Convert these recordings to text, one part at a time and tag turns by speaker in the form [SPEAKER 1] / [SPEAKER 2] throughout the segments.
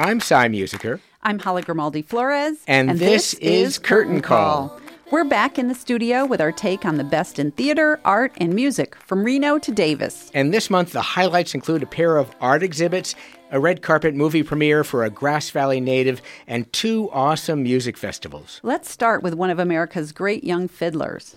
[SPEAKER 1] I'm Cy Musiker.
[SPEAKER 2] I'm Hollie Grimaldi Flores.
[SPEAKER 1] And, this, is Curtain Call.
[SPEAKER 2] We're back in the studio with our take on the best in theater, art, and music from Reno to Davis.
[SPEAKER 1] And this month, the highlights include a pair of art exhibits, a red carpet movie premiere for a Grass Valley native, and two awesome music festivals.
[SPEAKER 2] Let's start with one of America's great young fiddlers.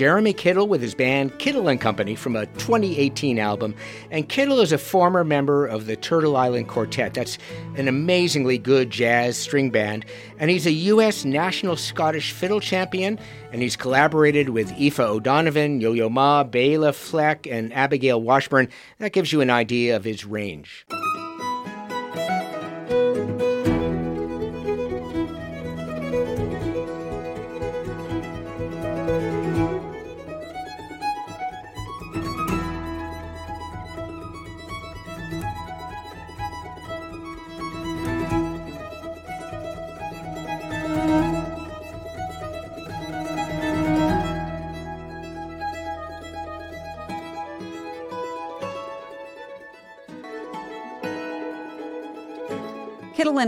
[SPEAKER 1] Jeremy Kittel with his band Kittel and Company from a 2018 album. And Kittel is a former member of the Turtle Island Quartet. That's an amazingly good jazz string band. And he's a U.S. National Scottish Fiddle Champion. And he's collaborated with Aoife O'Donovan, Yo Yo Ma, Bela Fleck, and Abigail Washburn. That gives you an idea of his range.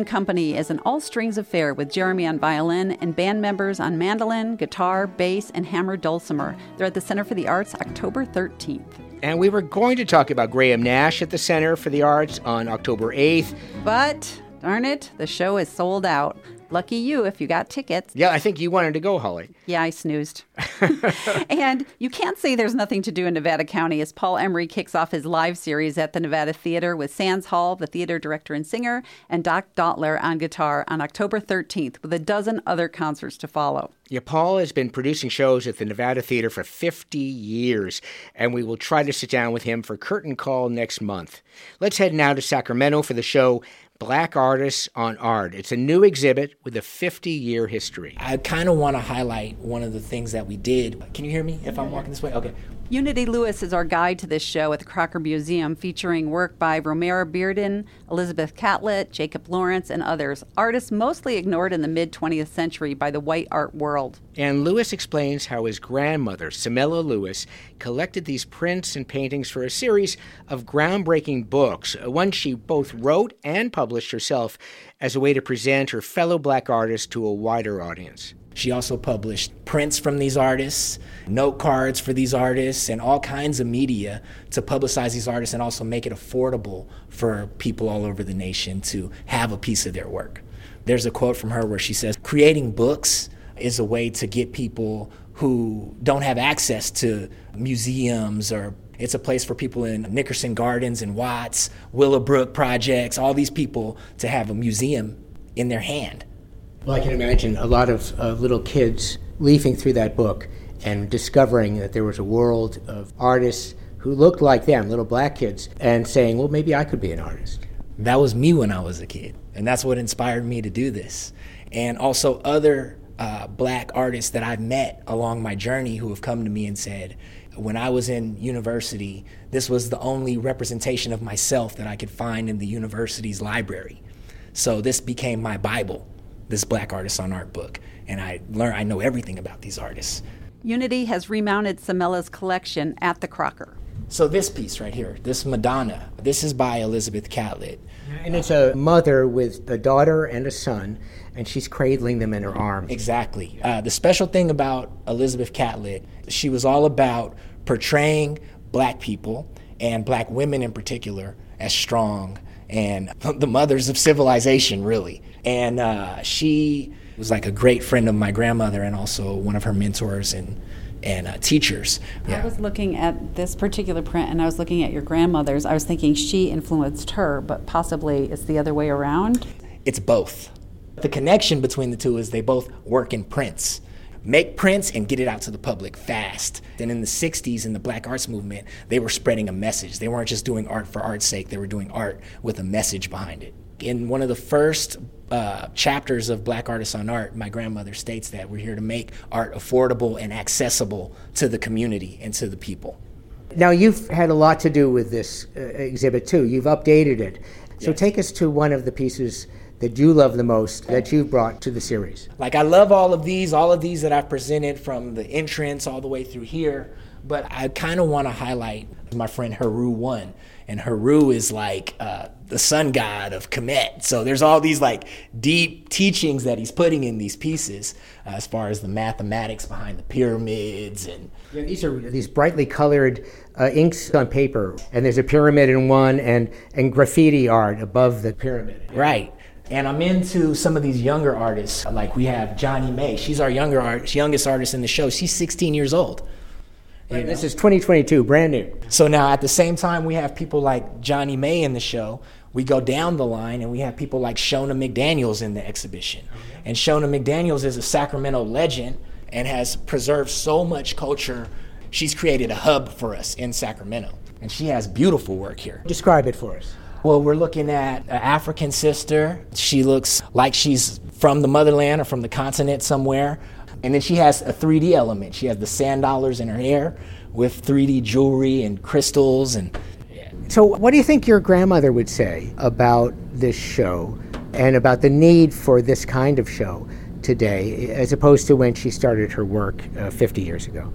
[SPEAKER 2] And Company is an all strings affair with Jeremy on violin and band members on mandolin, guitar, bass, and hammer dulcimer. They're at the Center for the Arts October 13th.
[SPEAKER 1] And we were going to talk about Graham Nash at the Center for the Arts on October 8th.
[SPEAKER 2] But, darn it, the show is sold out. Lucky you if you got tickets.
[SPEAKER 1] Yeah, I think you wanted to go, Hollie.
[SPEAKER 2] Yeah, I snoozed. and you can't say there's nothing to do in Nevada County as Paul Emery kicks off his live series at the Nevada Theater with Sands Hall, the theater director and singer, and Doc Daughtler on guitar on October 13th with a dozen other concerts to follow.
[SPEAKER 1] Yeah, Paul has been producing shows at the Nevada Theater for 50 years, and we will try to sit down with him for Curtain Call next month. Let's head now to Sacramento for the show Black Artists on Art. It's a new exhibit with a 50 year history.
[SPEAKER 3] I kind of want to highlight one of the things that we did. Can you hear me if I'm walking this way? Okay.
[SPEAKER 2] Unity Lewis is our guide to this show at the Crocker Museum, featuring work by Romare Bearden, Elizabeth Catlett, Jacob Lawrence, and others, artists mostly ignored in the mid 20th century by the white art world.
[SPEAKER 1] And Lewis explains how his grandmother, Samella Lewis, collected these prints and paintings for a series of groundbreaking books, uh, one she both wrote and published herself as a way to present her fellow black artists to a wider audience.
[SPEAKER 3] She also published prints from these artists, note cards for these artists, and all kinds of media to publicize these artists and also make it affordable for people all over the nation to have a piece of their work. There's a quote from her where she says, Creating books is a way to get people who don't have access to museums or it's a place for people in Nickerson Gardens and Watts, Willowbrook projects, all these people to have a museum in their hand
[SPEAKER 1] well, I can imagine a lot of uh, little kids leafing through that book and discovering that there was a world of artists who looked like them, little black kids, and saying, well, maybe I could be an artist.
[SPEAKER 3] That was me when I was a kid, and that's what inspired me to do this. And also, other uh, black artists that I've met along my journey who have come to me and said, when I was in university, this was the only representation of myself that I could find in the university's library. So this became my Bible this Black artist on Art book, and I learn I know everything about these artists.
[SPEAKER 2] Unity has remounted Samella's collection at the Crocker.
[SPEAKER 3] So this piece right here, this Madonna, this is by Elizabeth Catlett.
[SPEAKER 1] And it's a mother with a daughter and a son, and she's cradling them in her arms.
[SPEAKER 3] Exactly. Uh, the special thing about Elizabeth Catlett, she was all about portraying black people and black women in particular as strong and the mothers of civilization, really. And uh, she was like a great friend of my grandmother and also one of her mentors and and uh, teachers.
[SPEAKER 2] Yeah. I was looking at this particular print and I was looking at your grandmother's. I was thinking she influenced her, but possibly it's the other way around.
[SPEAKER 3] It's both. The connection between the two is they both work in prints. Make prints and get it out to the public fast. Then in the 60s, in the black arts movement, they were spreading a message. They weren't just doing art for art's sake, they were doing art with a message behind it in one of the first uh, chapters of Black Artists on Art, my grandmother states that we're here to make art affordable and accessible to the community and to the people.
[SPEAKER 1] Now, you've had a lot to do with this uh, exhibit too. You've updated it. So
[SPEAKER 3] Yes.
[SPEAKER 1] take us to one of the pieces that you love the most that you've brought to the series.
[SPEAKER 3] Like I love all of these, all of these that I've presented from the entrance all the way through here. But I kind of want to highlight my friend Haru one, and Haru is like uh, the sun god of Kemet. So there's all these like deep teachings that he's putting in these pieces, uh, as far as the mathematics behind the pyramids and
[SPEAKER 1] Yeah, these are these brightly colored uh, inks on paper, and there's a pyramid in one, and and graffiti art above the pyramid.
[SPEAKER 3] Right. And I'm into some of these younger artists. Like we have Johnny May. She's our younger art, youngest artist in the show. She's 16 years old. Know?
[SPEAKER 1] this is 2022, brand new.
[SPEAKER 3] So now at the same time we have people like Johnny May in the show. We go down the line and we have people like Shonna McDaniels in the exhibition. Mm-hmm. And Shonna McDaniels is a Sacramento legend and has preserved so much culture. She's created a hub for us in Sacramento. And she has beautiful work here.
[SPEAKER 1] Describe it for us.
[SPEAKER 3] Well, we're looking at an African sister. She looks like she's from the motherland or from the continent somewhere. And then she has a 3D element. She has the sand dollars in her hair with 3D jewelry and crystals and
[SPEAKER 1] So, what do you think your grandmother would say about this show and about the need for this kind of show today, as opposed to when she started her work uh, 50 years ago?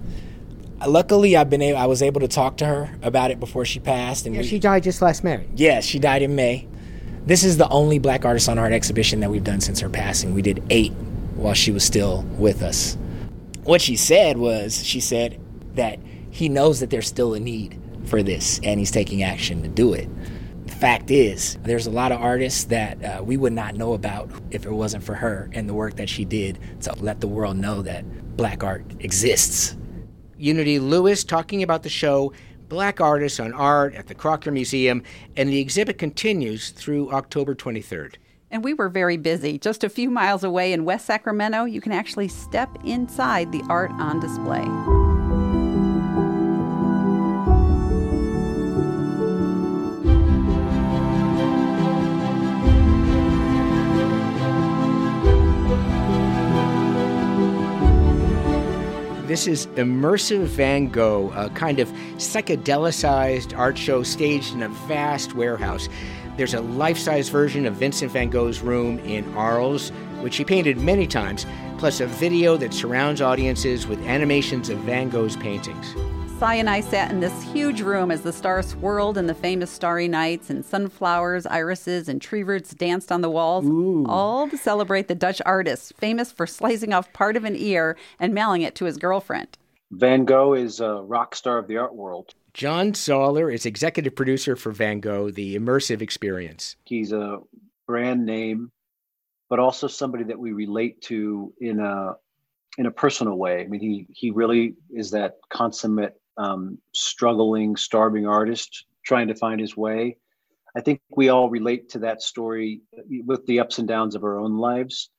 [SPEAKER 3] Luckily I've been able, I was able to talk to her about it before she passed and
[SPEAKER 1] Yeah,
[SPEAKER 3] we,
[SPEAKER 1] she died just last May.
[SPEAKER 3] Yeah, she died in May. This is the only Black Artist on Art exhibition that we've done since her passing. We did eight while she was still with us. What she said was, she said that he knows that there's still a need for this and he's taking action to do it. The fact is, there's a lot of artists that uh, we would not know about if it wasn't for her and the work that she did to let the world know that black art exists.
[SPEAKER 1] Unity Lewis talking about the show Black Artists on Art at the Crocker Museum, and the exhibit continues through October 23rd.
[SPEAKER 2] And we were very busy. Just a few miles away in West Sacramento, you can actually step inside the art on display.
[SPEAKER 1] This is Immersive Van Gogh, a kind of psychedelicized art show staged in a vast warehouse. There's a life size version of Vincent van Gogh's room in Arles, which he painted many times, plus a video that surrounds audiences with animations of Van Gogh's paintings.
[SPEAKER 2] Cy and I sat in this huge room as the stars swirled in the famous starry nights, and sunflowers, irises, and tree roots danced on the walls, all to celebrate the Dutch artist, famous for slicing off part of an ear and mailing it to his girlfriend.
[SPEAKER 4] Van Gogh is a rock star of the art world.
[SPEAKER 1] John Zaller is executive producer for Van Gogh, the immersive experience.
[SPEAKER 4] He's a brand name, but also somebody that we relate to in a in a personal way. I mean, he he really is that consummate, um, struggling, starving artist trying to find his way. I think we all relate to that story with the ups and downs of our own lives.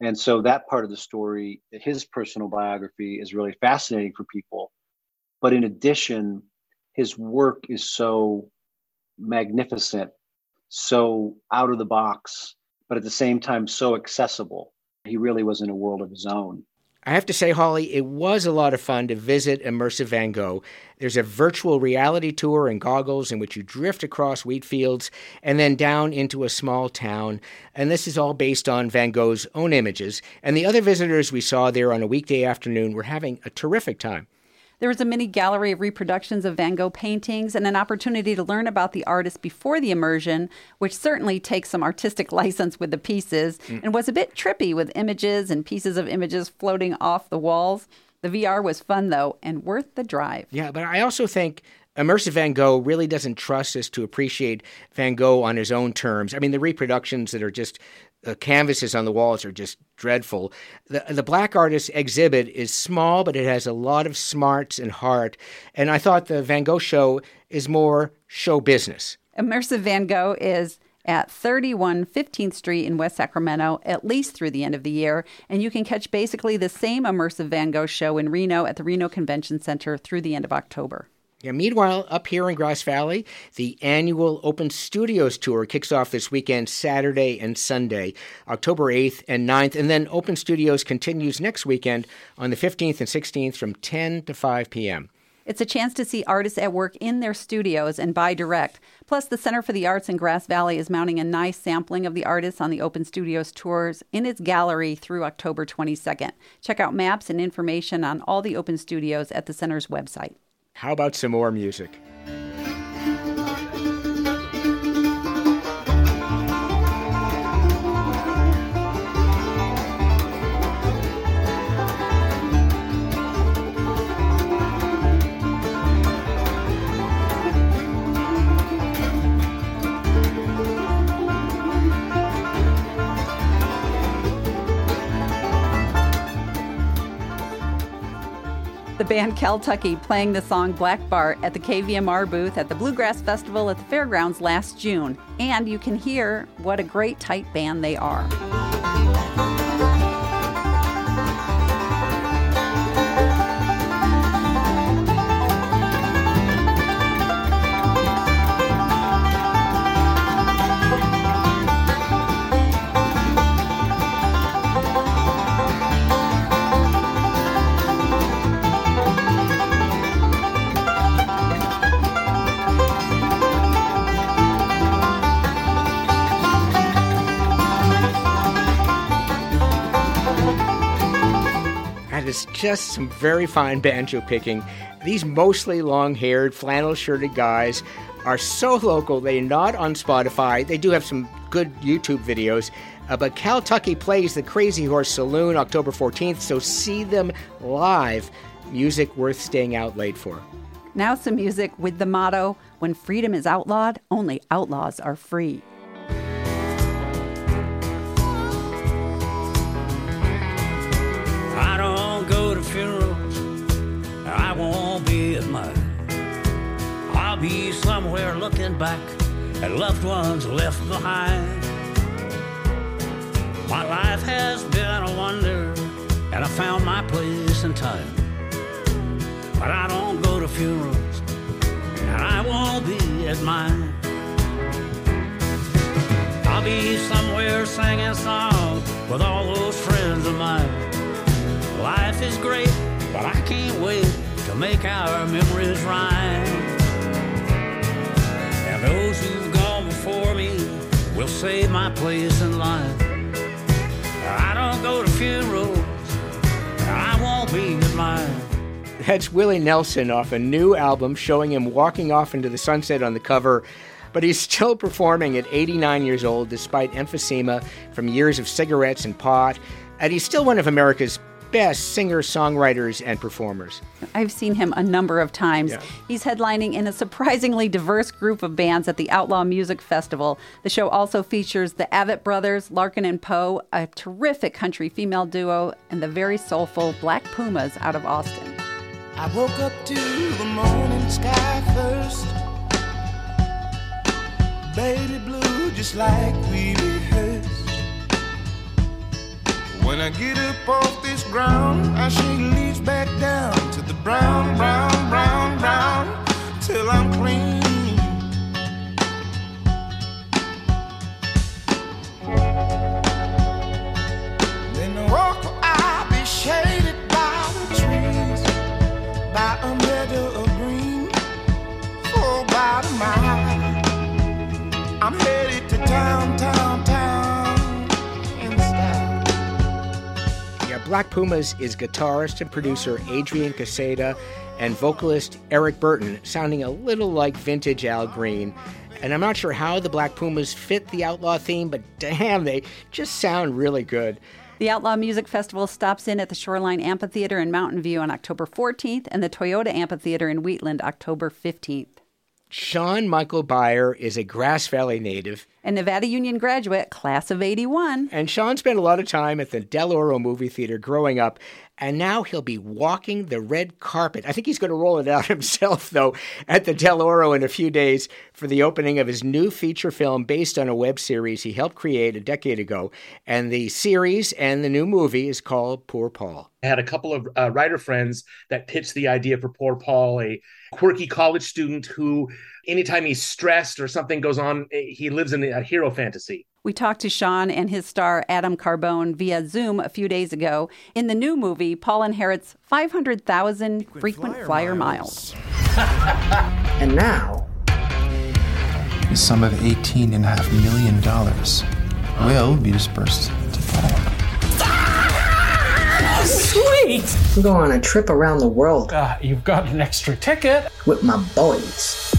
[SPEAKER 4] And so that part of the story, his personal biography, is really fascinating for people. But in addition, his work is so magnificent, so out of the box, but at the same time so accessible. He really was in a world of his own.
[SPEAKER 1] I have to say, Hollie, it was a lot of fun to visit Immersive Van Gogh. There's a virtual reality tour and goggles in which you drift across wheat fields and then down into a small town. And this is all based on Van Gogh's own images. And the other visitors we saw there on a weekday afternoon were having a terrific time.
[SPEAKER 2] There was a mini gallery of reproductions of Van Gogh paintings and an opportunity to learn about the artist before the immersion, which certainly takes some artistic license with the pieces mm. and was a bit trippy with images and pieces of images floating off the walls. The VR was fun, though, and worth the drive.
[SPEAKER 1] Yeah, but I also think Immersive Van Gogh really doesn't trust us to appreciate Van Gogh on his own terms. I mean, the reproductions that are just uh, canvases on the walls are just dreadful. The, the Black Artist exhibit is small, but it has a lot of smarts and heart. And I thought the Van Gogh show is more show business.
[SPEAKER 2] Immersive Van Gogh is at 31 15th Street in West Sacramento, at least through the end of the year. And you can catch basically the same Immersive Van Gogh show in Reno at the Reno Convention Center through the end of October.
[SPEAKER 1] Yeah, meanwhile, up here in Grass Valley, the annual Open Studios Tour kicks off this weekend, Saturday and Sunday, October 8th and 9th. And then Open Studios continues next weekend on the 15th and 16th from 10 to 5 p.m.
[SPEAKER 2] It's a chance to see artists at work in their studios and buy direct. Plus, the Center for the Arts in Grass Valley is mounting a nice sampling of the artists on the Open Studios tours in its gallery through October 22nd. Check out maps and information on all the Open Studios at the center's website.
[SPEAKER 1] How about some more music?
[SPEAKER 2] Band Caltucky playing the song Black Bart at the KVMR booth at the Bluegrass Festival at the Fairgrounds last June. And you can hear what a great tight band they are. Is just some very fine banjo picking. These mostly long haired, flannel shirted guys are so local. They're not on Spotify. They do have some good YouTube videos. Uh, but Caltucky plays the Crazy Horse Saloon October 14th, so see them live. Music worth staying out late for. Now, some music with the motto When freedom is outlawed, only outlaws are free.
[SPEAKER 5] Somewhere looking back at loved ones left behind. My life has been a wonder, and I found my place in time. But I don't go to funerals, and I won't be at mine. I'll be somewhere singing songs with all those friends of mine. Life is great, but I can't wait to make our memories rhyme. Who've gone before me will my place in. I don't go to funerals, I won't be mine.
[SPEAKER 1] That's Willie Nelson off a new album showing him walking off into the sunset on the cover. But he's still performing at 89 years old despite emphysema from years of cigarettes and pot. And he's still one of America's best singer songwriters and performers.
[SPEAKER 2] I've seen him a number of times. Yeah. He's headlining in a surprisingly diverse group of bands at the Outlaw Music Festival. The show also features the Avett Brothers, Larkin and Poe, a terrific country female duo, and the very soulful Black Pumas out of Austin.
[SPEAKER 6] I woke up to the morning sky first. Baby blue, just like we rehearsed. When I get up off this ground, I shake leaves back down to the brown, brown, brown, brown, till I'm clean.
[SPEAKER 1] Black Pumas is guitarist and producer Adrian Quesada and vocalist Eric Burton, sounding a little like vintage Al Green. And I'm not sure how the Black Pumas fit the outlaw theme, but damn, they just sound really good.
[SPEAKER 2] The Outlaw Music Festival stops in at the Shoreline Amphitheater in Mountain View on October 14th and the Toyota Amphitheater in Wheatland October 15th.
[SPEAKER 1] Sean Michael Beyer is a Grass Valley native.
[SPEAKER 2] A Nevada Union graduate, class of 81.
[SPEAKER 1] And Sean spent a lot of time at the Del Oro movie theater growing up, and now he'll be walking the red carpet. I think he's going to roll it out himself, though, at the Del Oro in a few days for the opening of his new feature film based on a web series he helped create a decade ago. And the series and the new movie is called Poor Paul.
[SPEAKER 7] I had a couple of uh, writer friends that pitched the idea for Poor Paul, a quirky college student who, anytime he's stressed or something goes on, he lives in a hero fantasy.
[SPEAKER 2] We talked to Sean and his star Adam Carbone via Zoom a few days ago. In the new movie, Paul inherits 500,000 frequent flyer, miles.
[SPEAKER 8] And now,
[SPEAKER 9] The sum of $18.5 million will be dispersed to Paul.
[SPEAKER 8] sweet! I'm going on a trip around the world
[SPEAKER 10] Uh, you've got an extra ticket.
[SPEAKER 8] with my boys.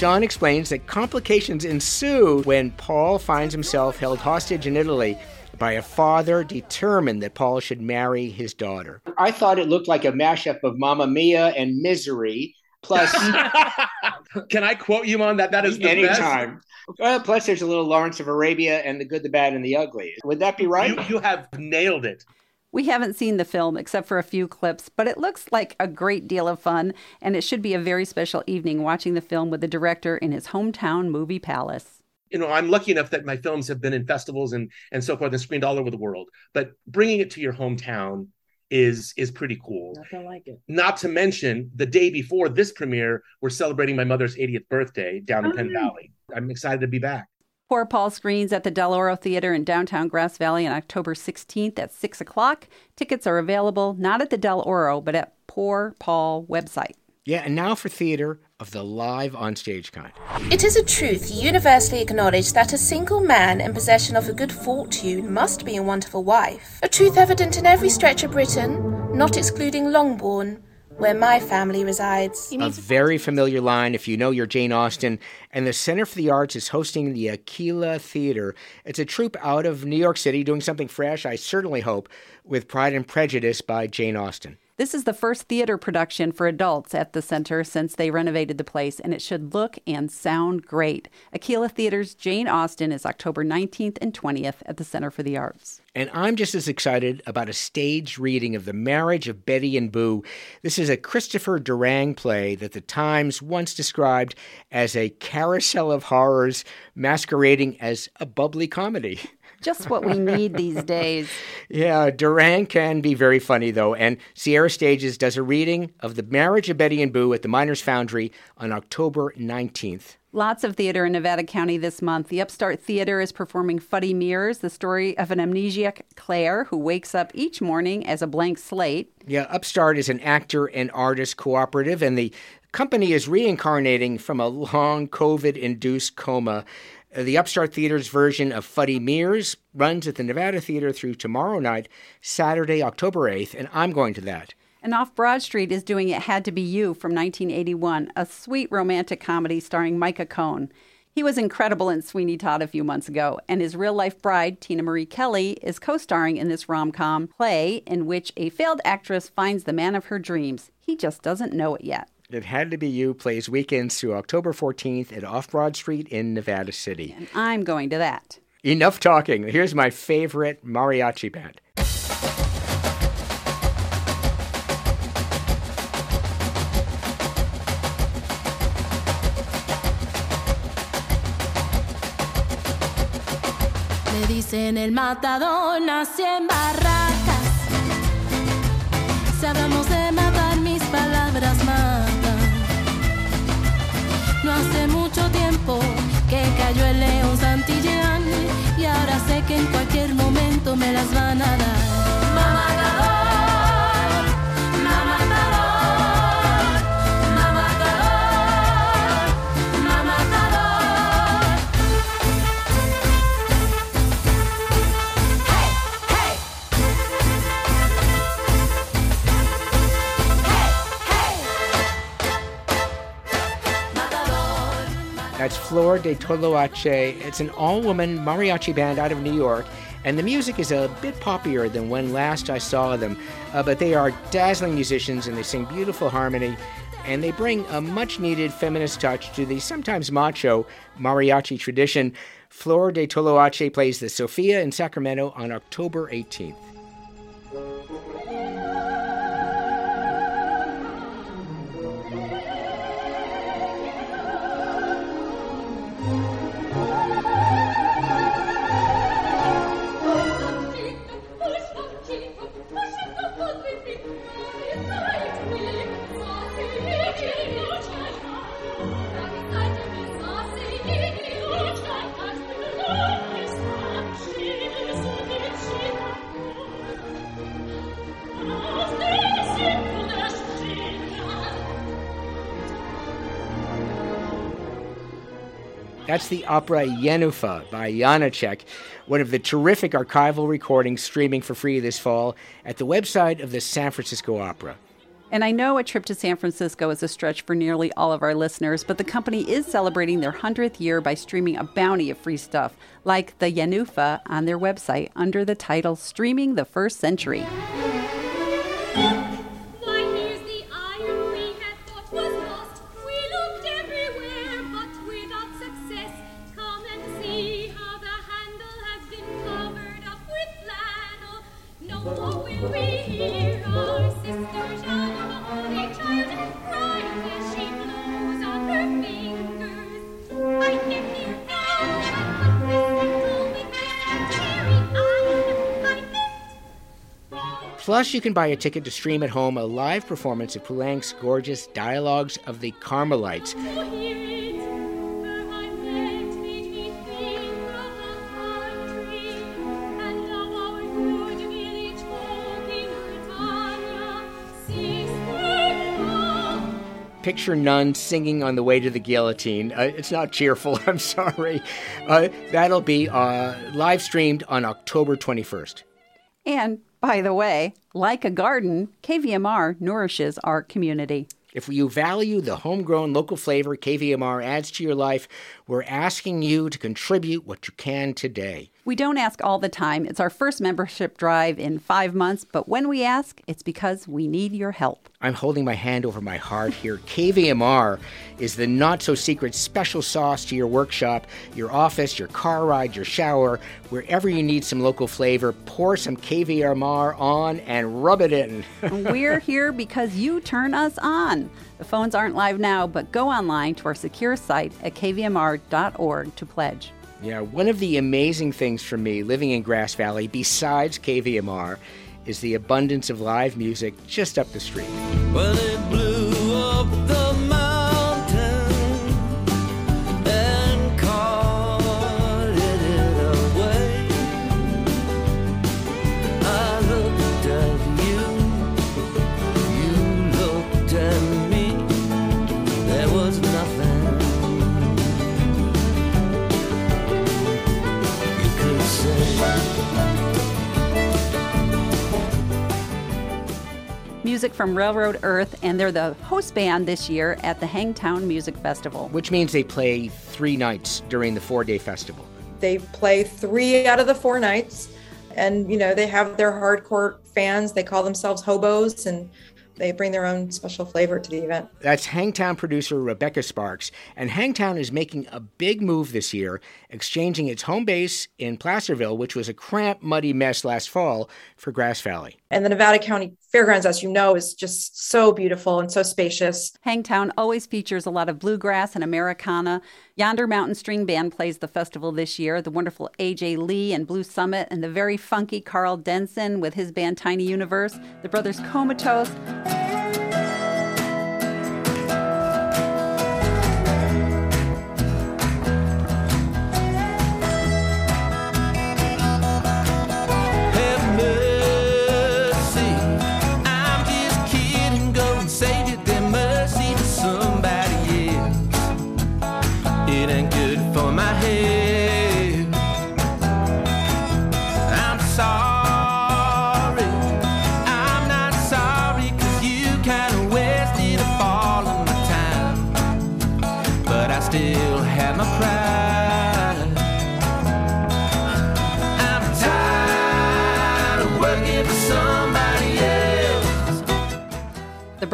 [SPEAKER 1] Sean explains that complications ensue when Paul finds himself held hostage in Italy by a father determined that Paul should marry his daughter. I thought it looked like a mashup of Mamma Mia and Misery, plus
[SPEAKER 7] Can I quote you on that? That is the best.
[SPEAKER 1] anytime. Well, plus there's a little Lawrence of Arabia and the good, the bad, and the ugly. Would that be right?
[SPEAKER 7] You, you have nailed it.
[SPEAKER 2] We haven't seen the film except for a few clips, but it looks like a great deal of fun, and it should be a very special evening watching the film with the director in his hometown movie palace.
[SPEAKER 7] You know, I'm lucky enough that my films have been in festivals and and so forth and screened all over the world. But bringing it to your hometown is is pretty cool.
[SPEAKER 8] Nothing like it.
[SPEAKER 7] Not to mention the day before this premiere, we're celebrating my mother's 80th birthday down in oh, Penn Valley. I'm excited to be back.
[SPEAKER 2] Poor Paul screens at the Del Oro Theater in downtown Grass Valley on October 16th at 6 o'clock. Tickets are available not at the Del Oro, but at Poor Paul website.
[SPEAKER 1] Yeah, and now for theater of the live on stage kind.
[SPEAKER 11] It is a truth universally acknowledged that a single man in possession of a good fortune must be a wonderful wife. A truth evident in every stretch of Britain, not excluding Longbourn, where my family resides.
[SPEAKER 1] A very familiar line if you know your Jane Austen. And the Center for the Arts is hosting the Aquila Theater. It's a troupe out of New York City doing something fresh, I certainly hope, with Pride and Prejudice by Jane Austen.
[SPEAKER 2] This is the first theater production for adults at the center since they renovated the place, and it should look and sound great. Aquila Theater's Jane Austen is October 19th and 20th at the Center for the Arts.
[SPEAKER 1] And I'm just as excited about a staged reading of The Marriage of Betty and Boo. This is a Christopher Durang play that the Times once described as a carousel of horrors masquerading as a bubbly comedy.
[SPEAKER 2] Just what we need these days.
[SPEAKER 1] Yeah, Durang can be very funny, though, and Sierra Stages does a reading of The Marriage of Betty and Boo at the Miners Foundry on October 19th.
[SPEAKER 2] Lots of theater in Nevada County this month. The Upstart Theater is performing Fuddy Meers, the story of an amnesiac Claire who wakes up each morning as a blank slate.
[SPEAKER 1] Yeah, Upstart is an actor and artist cooperative, and the company is reincarnating from a long COVID induced coma. The Upstart Theater's version of Fuddy Meers runs at the Nevada Theater through tomorrow night, Saturday, October 8th, and I'm going to that.
[SPEAKER 2] And off Broad Street is doing It Had to Be You from 1981, a sweet romantic comedy starring Micah Cohn. He was incredible in Sweeney Todd a few months ago, and his real life bride, Tina Marie Kelly, is co starring in this rom com play in which a failed actress finds the man of her dreams. He just doesn't know it yet.
[SPEAKER 1] It Had to Be You plays weekends through October 14th at Off Broad Street in Nevada City.
[SPEAKER 2] And I'm going to that.
[SPEAKER 1] Enough talking. Here's my favorite mariachi band.
[SPEAKER 12] Dicen el matador nació en barracas. Si hablamos de matar, mis palabras matan. No hace mucho tiempo que cayó el león Santillán y ahora sé que en cualquier momento me las van a dar.
[SPEAKER 1] That's Flor de Toloache. It's an all woman mariachi band out of New York, and the music is a bit poppier than when last I saw them. Uh, but they are dazzling musicians and they sing beautiful harmony, and they bring a much needed feminist touch to the sometimes macho mariachi tradition. Flor de Toloache plays the Sofia in Sacramento on October 18th. That's the opera Jenufa by Janacek, one of the terrific archival recordings streaming for free this fall at the website of the San Francisco Opera.
[SPEAKER 2] And I know a trip to San Francisco is a stretch for nearly all of our listeners, but the company is celebrating their 100th year by streaming a bounty of free stuff, like the Jenufa, on their website under the title Streaming the First Century.
[SPEAKER 1] Plus, you can buy a ticket to stream at home a live performance of Poulenc's gorgeous Dialogues of the Carmelites. Picture nuns singing on the way to the guillotine. Uh, it's not cheerful, I'm sorry. Uh, that'll be uh, live streamed on October 21st.
[SPEAKER 2] And by the way, like a garden, KVMR nourishes our community.
[SPEAKER 1] If you value the homegrown local flavor KVMR adds to your life, we're asking you to contribute what you can today.
[SPEAKER 2] We don't ask all the time. It's our first membership drive in five months, but when we ask, it's because we need your help.
[SPEAKER 1] I'm holding my hand over my heart here. KVMR is the not so secret special sauce to your workshop, your office, your car ride, your shower. Wherever you need some local flavor, pour some KVMR on and rub it in.
[SPEAKER 2] We're here because you turn us on. The phones aren't live now, but go online to our secure site at kvmr.org to pledge.
[SPEAKER 1] Yeah, one of the amazing things for me living in Grass Valley, besides KVMR, is the abundance of live music just up the street.
[SPEAKER 5] Well,
[SPEAKER 2] Music from Railroad Earth, and they're the host band this year at the Hangtown Music Festival.
[SPEAKER 1] Which means they play three nights during the four day festival.
[SPEAKER 13] They play three out of the four nights, and you know they have their hardcore fans. They call themselves hobos, and they bring their own special flavor to the event.
[SPEAKER 1] That's Hangtown producer Rebecca Sparks, and Hangtown is making a big move this year, exchanging its home base in Placerville, which was a cramped, muddy mess last fall, for Grass Valley.
[SPEAKER 13] And the Nevada County Fairgrounds, as you know, is just so beautiful and so spacious.
[SPEAKER 2] Hangtown always features a lot of bluegrass and Americana. Yonder Mountain String Band plays the festival this year. The wonderful AJ Lee and Blue Summit, and the very funky Karl Denson with his band Tiny Universe. The brothers Comatose.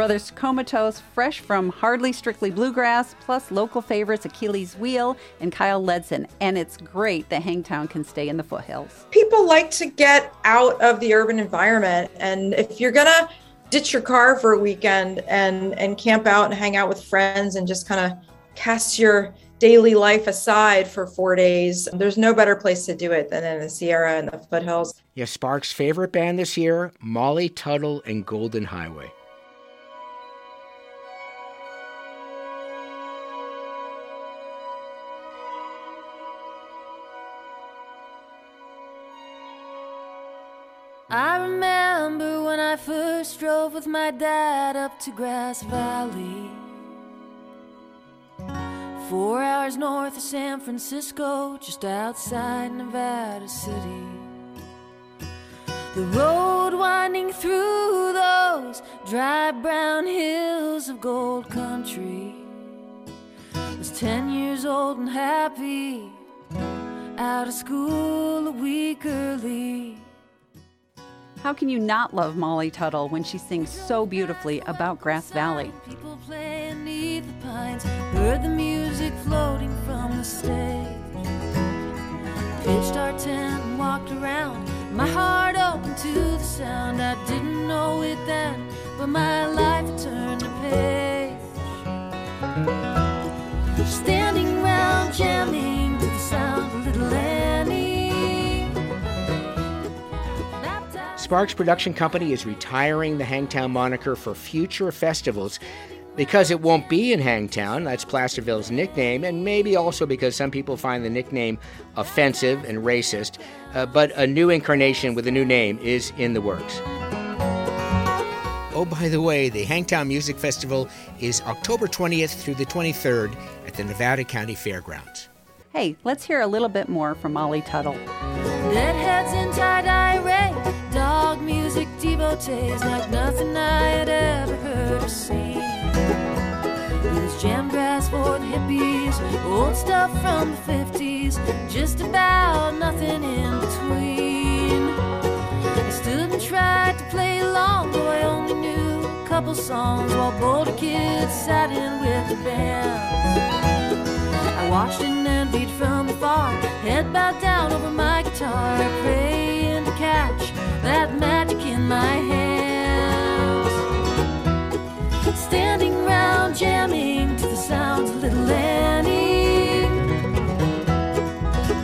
[SPEAKER 2] Brothers Comatose, fresh from Hardly Strictly Bluegrass, plus local favorites Achilles Wheel and Kyle Ledson. And it's great that Hangtown can stay in the foothills.
[SPEAKER 13] People like to get out of the urban environment, and if you're gonna ditch your car for a weekend and and camp out and hang out with friends and just kind of cast your daily life aside for four days, there's no better place to do it than in the Sierra and the foothills.
[SPEAKER 1] Yeah, Sparks' favorite band this year, Molly Tuttle and Golden Highway.
[SPEAKER 12] I remember when I first drove with my dad up to Grass Valley. Four hours north of San Francisco, just outside Nevada City. The road winding through those dry brown hills of gold country I was ten years old and happy, out of school a week early.
[SPEAKER 2] How can you not love Molly Tuttle when she sings so beautifully about Grass Valley?
[SPEAKER 12] People playing the pines, heard the music floating from the stage. Pitched our tent and walked around, my heart open to the sound. I didn't know it then, but my life turned page. Standing round jamming to the sound little
[SPEAKER 1] Sparks Production Company is retiring the Hangtown moniker for future festivals because it won't be in Hangtown. That's Placerville's nickname, and maybe also because some people find the nickname offensive and racist. Uh, but a new incarnation with a new name is in the works. Oh, by the way, the Hangtown Music Festival is October 20th through the 23rd at the Nevada County Fairgrounds.
[SPEAKER 2] Hey, let's hear a little bit more from Molly Tuttle.
[SPEAKER 12] Devotees like nothing I had ever heard or seen. There's jam grass for the hippies, old stuff from the 50s, just about nothing in between. I stood and tried to play along, though I only knew a couple songs while Boulder kids sat in with the bands. I watched and envied from afar, head bowed down over my guitar, praying to catch that magic in my hands. Standing round jamming to the sounds of little Annie,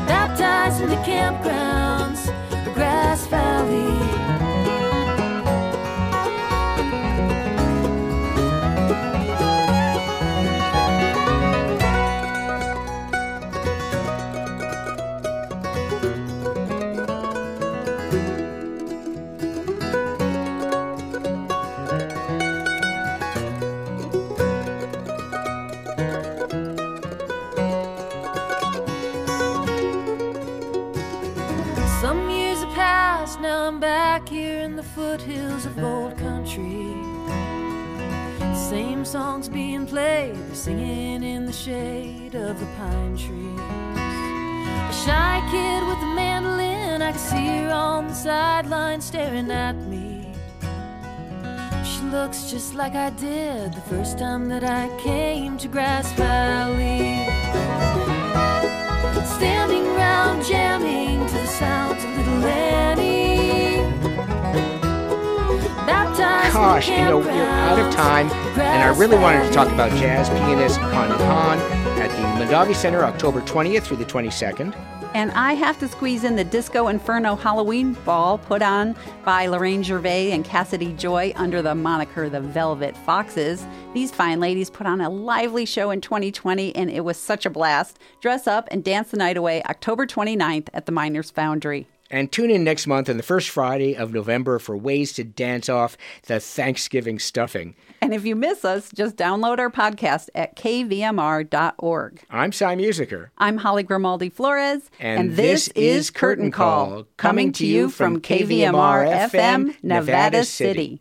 [SPEAKER 12] baptized in the campgrounds looks just like I did the first time that I came to Grass Valley. Standing round jamming to the sounds of little Annie.
[SPEAKER 1] Gosh, you know, we're out of time, and I really wanted to talk about jazz pianist Connie Han at the Mondavi Center October 20th through the 22nd.
[SPEAKER 2] And I have to squeeze in the Disco Inferno Halloween Ball put on by Lorraine Gervais and Cassidy Joy under the moniker the Velvet Foxes. These fine ladies put on a lively show in 2020 and it was such a blast. Dress up and dance the night away October 29th at the Miners Foundry.
[SPEAKER 1] And tune in next month on the first Friday of November for ways to dance off the Thanksgiving stuffing.
[SPEAKER 2] And if you miss us, just download our podcast at kvmr.org.
[SPEAKER 1] I'm Cy Musiker.
[SPEAKER 2] I'm Hollie Grimaldi Flores.
[SPEAKER 1] And this is Curtain Call, coming to you from KVMR FM, Nevada City.